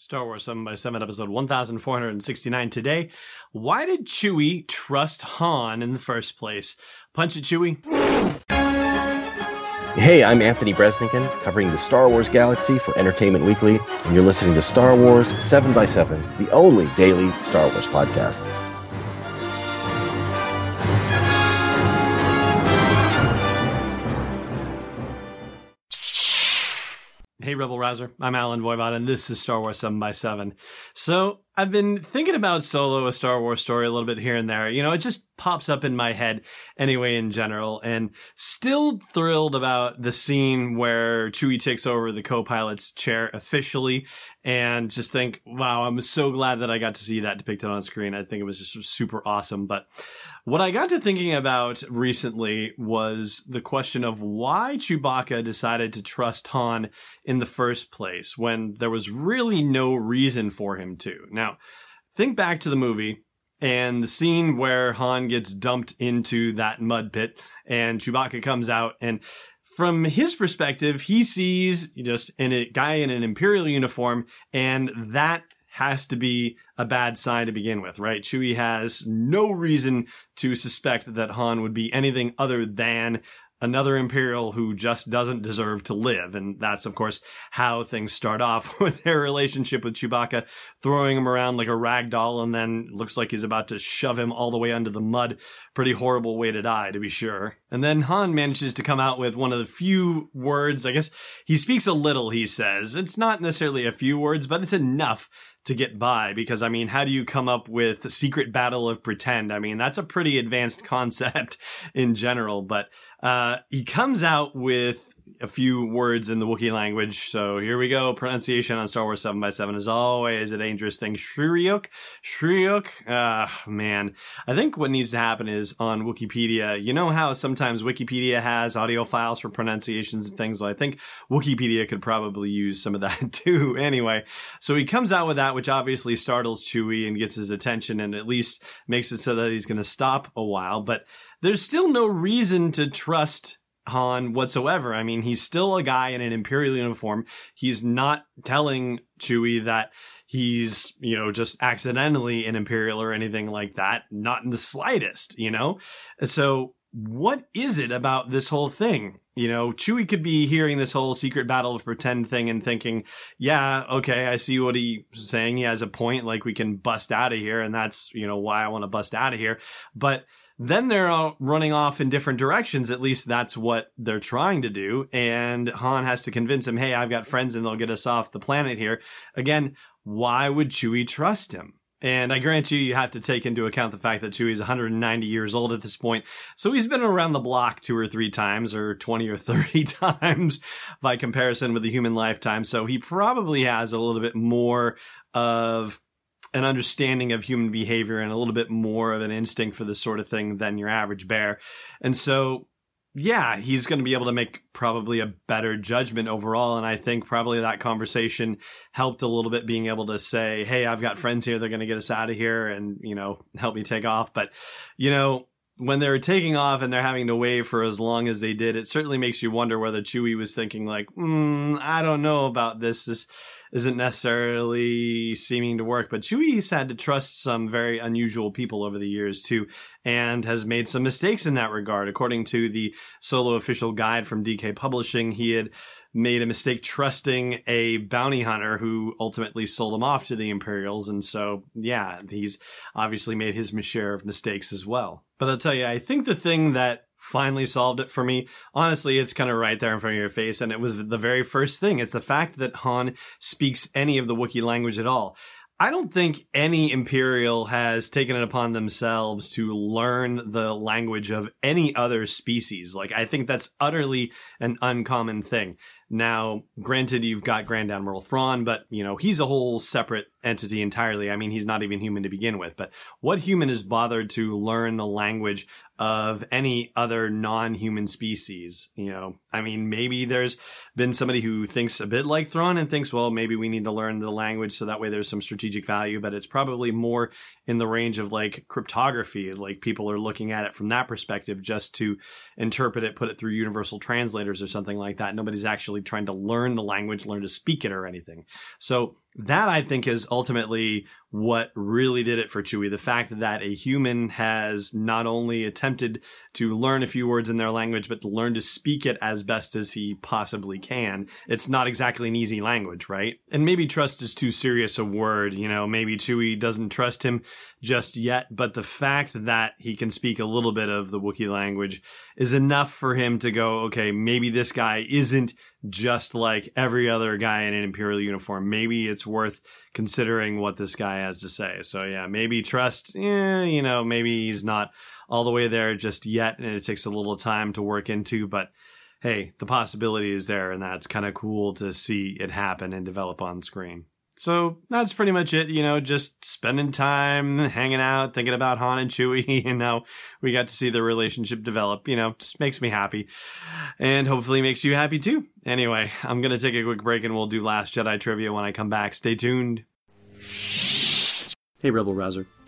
Star Wars 7 by 7 episode 1469 today. Why did Chewie trust Han in the first place? Punch it, Chewie. Hey, I'm Anthony Breznican, covering the Star Wars galaxy for Entertainment Weekly, and you're listening to Star Wars 7 by 7 the only daily Star Wars podcast. Rebel Rouser. I'm Allen Voivod, and this is Star Wars 7 by 7 So, I've been thinking about Solo, a Star Wars story, a little bit here and there. You know, it just pops up in my head anyway, in general, and still thrilled about the scene where Chewie takes over the co pilot's chair officially, and just think, wow, I'm so glad that I got to see that depicted on screen. I think it was just super awesome. But what I got to thinking about recently was the question of why Chewbacca decided to trust Han in the first place when there was really no reason for him to. Now, think back to the movie and the scene where Han gets dumped into that mud pit and Chewbacca comes out and from his perspective, he sees just a guy in an Imperial uniform and that has to be a bad sign to begin with, right? Chewie has no reason to suspect that Han would be anything other than another Imperial who just doesn't deserve to live. And that's, of course, how things start off with their relationship with Chewbacca, throwing him around like a rag doll and then looks like he's about to shove him all the way under the mud. Pretty horrible way to die, to be sure. And then Han manages to come out with one of the few words, I guess he speaks a little, he says. It's not necessarily a few words, but it's enough to get by because I mean, how do you come up with secret battle of pretend? I mean, that's a pretty advanced concept in general, but uh, he comes out with a few words in the Wookiee language. So here we go. Pronunciation on Star Wars 7 by 7 is always a dangerous thing. Shriuk, Shriuk. Ah, uh, man. I think what needs to happen is on Wikipedia, you know how sometimes Wikipedia has audio files for pronunciations and things? Well, I think Wikipedia could probably use some of that too. Anyway, so he comes out with that, which obviously startles Chewie and gets his attention and at least makes it so that he's going to stop a while. But there's still no reason to trust Han whatsoever. I mean, he's still a guy in an Imperial uniform. He's not telling Chewie that he's, you know, just accidentally an Imperial or anything like that. Not in the slightest, you know? So what is it about this whole thing? You know, Chewie could be hearing this whole secret battle of pretend thing and thinking, yeah, okay, I see what he's saying. He has a point. Like we can bust out of here. And that's, you know, why I want to bust out of here. But then they're all running off in different directions. At least that's what they're trying to do. And Han has to convince him, hey, I've got friends and they'll get us off the planet here. Again, why would Chewie trust him? And I grant you, you have to take into account the fact that Chewie's 190 years old at this point. So he's been around the block two or three times, or 20 or 30 times by comparison with the human lifetime. So he probably has a little bit more of an understanding of human behavior and a little bit more of an instinct for this sort of thing than your average bear. And so, yeah, he's going to be able to make probably a better judgment overall. And I think probably that conversation helped a little bit being able to say, Hey, I've got friends here. They're going to get us out of here and, you know, help me take off. But, you know, when they're taking off and they're having to wave for as long as they did, it certainly makes you wonder whether Chewie was thinking like, mm, I don't know about this. This, isn't necessarily seeming to work. But Chewie's had to trust some very unusual people over the years too, and has made some mistakes in that regard. According to the solo official guide from DK Publishing, he had made a mistake trusting a bounty hunter who ultimately sold him off to the Imperials. And so, yeah, he's obviously made his share of mistakes as well. But I'll tell you, I think the thing that finally solved it for me. Honestly, it's kind of right there in front of your face. And it was the very first thing. It's the fact that Han speaks any of the Wookiee language at all. I don't think any Imperial has taken it upon themselves to learn the language of any other species. Like, I think that's utterly an uncommon thing. Now, granted, you've got Grand Admiral Thrawn, but, you know, he's a whole separate entity entirely. I mean, he's not even human to begin with. But what human is bothered to learn the language of any other non-human species. You know, I mean, maybe there's been somebody who thinks a bit like Thrawn and thinks, well, maybe we need to learn the language so that way there's some strategic value, but it's probably more in the range of like cryptography. Like people are looking at it from that perspective just to interpret it, put it through universal translators or something like that. Nobody's actually trying to learn the language, learn to speak it or anything. So that I think is ultimately what really did it for Chewie. The fact that a human has not only attempted to learn a few words in their language, but to learn to speak it as best as he possibly can. It's not exactly an easy language, right? And maybe trust is too serious a word. You know, maybe Chewie doesn't trust him just yet, but the fact that he can speak a little bit of the Wookiee language is enough for him to go, okay, maybe this guy isn't just like every other guy in an Imperial uniform. Maybe it's worth considering what this guy has to say. So yeah, maybe trust, yeah, you know, maybe he's not all the way there just yet and it takes a little time to work into, but hey, the possibility is there and that's kind of cool to see it happen and develop on screen. So that's pretty much it, you know, just spending time hanging out, thinking about Han and Chewie, and now we got to see the relationship develop, you know, just makes me happy. And hopefully makes you happy too. Anyway, I'm to take a quick break and we'll do Last Jedi trivia when I come back. Stay tuned. Hey, Rebel Rouser.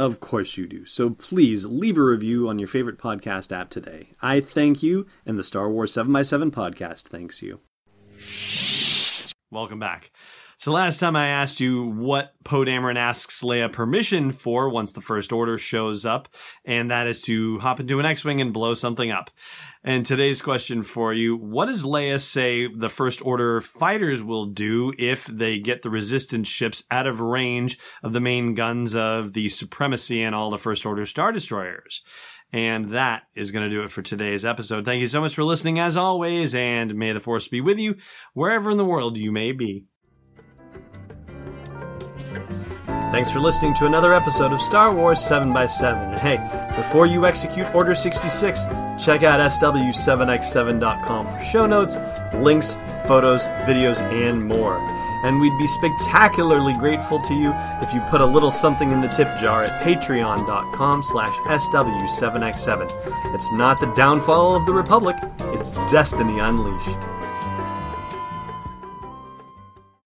Of course you do. So please leave a review on your favorite podcast app today. I thank you, and the Star Wars 7x7 podcast thanks you. Welcome back. So last time I asked you what Poe Dameron asks Leia permission for once the First Order shows up, and that is to hop into an X-Wing and blow something up. And today's question for you, what does Leia say the First Order fighters will do if they get the Resistance ships out of range of the main guns of the Supremacy and all the First Order Star Destroyers? And that is going to do it for today's episode. Thank you so much for listening as always, and may the Force be with you wherever in the world you may be. Thanks for listening to another episode of Star Wars 7x7. And hey, before you execute Order 66, check out SW7x7.com for show notes, links, photos, videos, and more. And we'd be spectacularly grateful to you if you put a little something in the tip jar at patreon.com slash SW7x7. It's not the downfall of the Republic, it's destiny unleashed.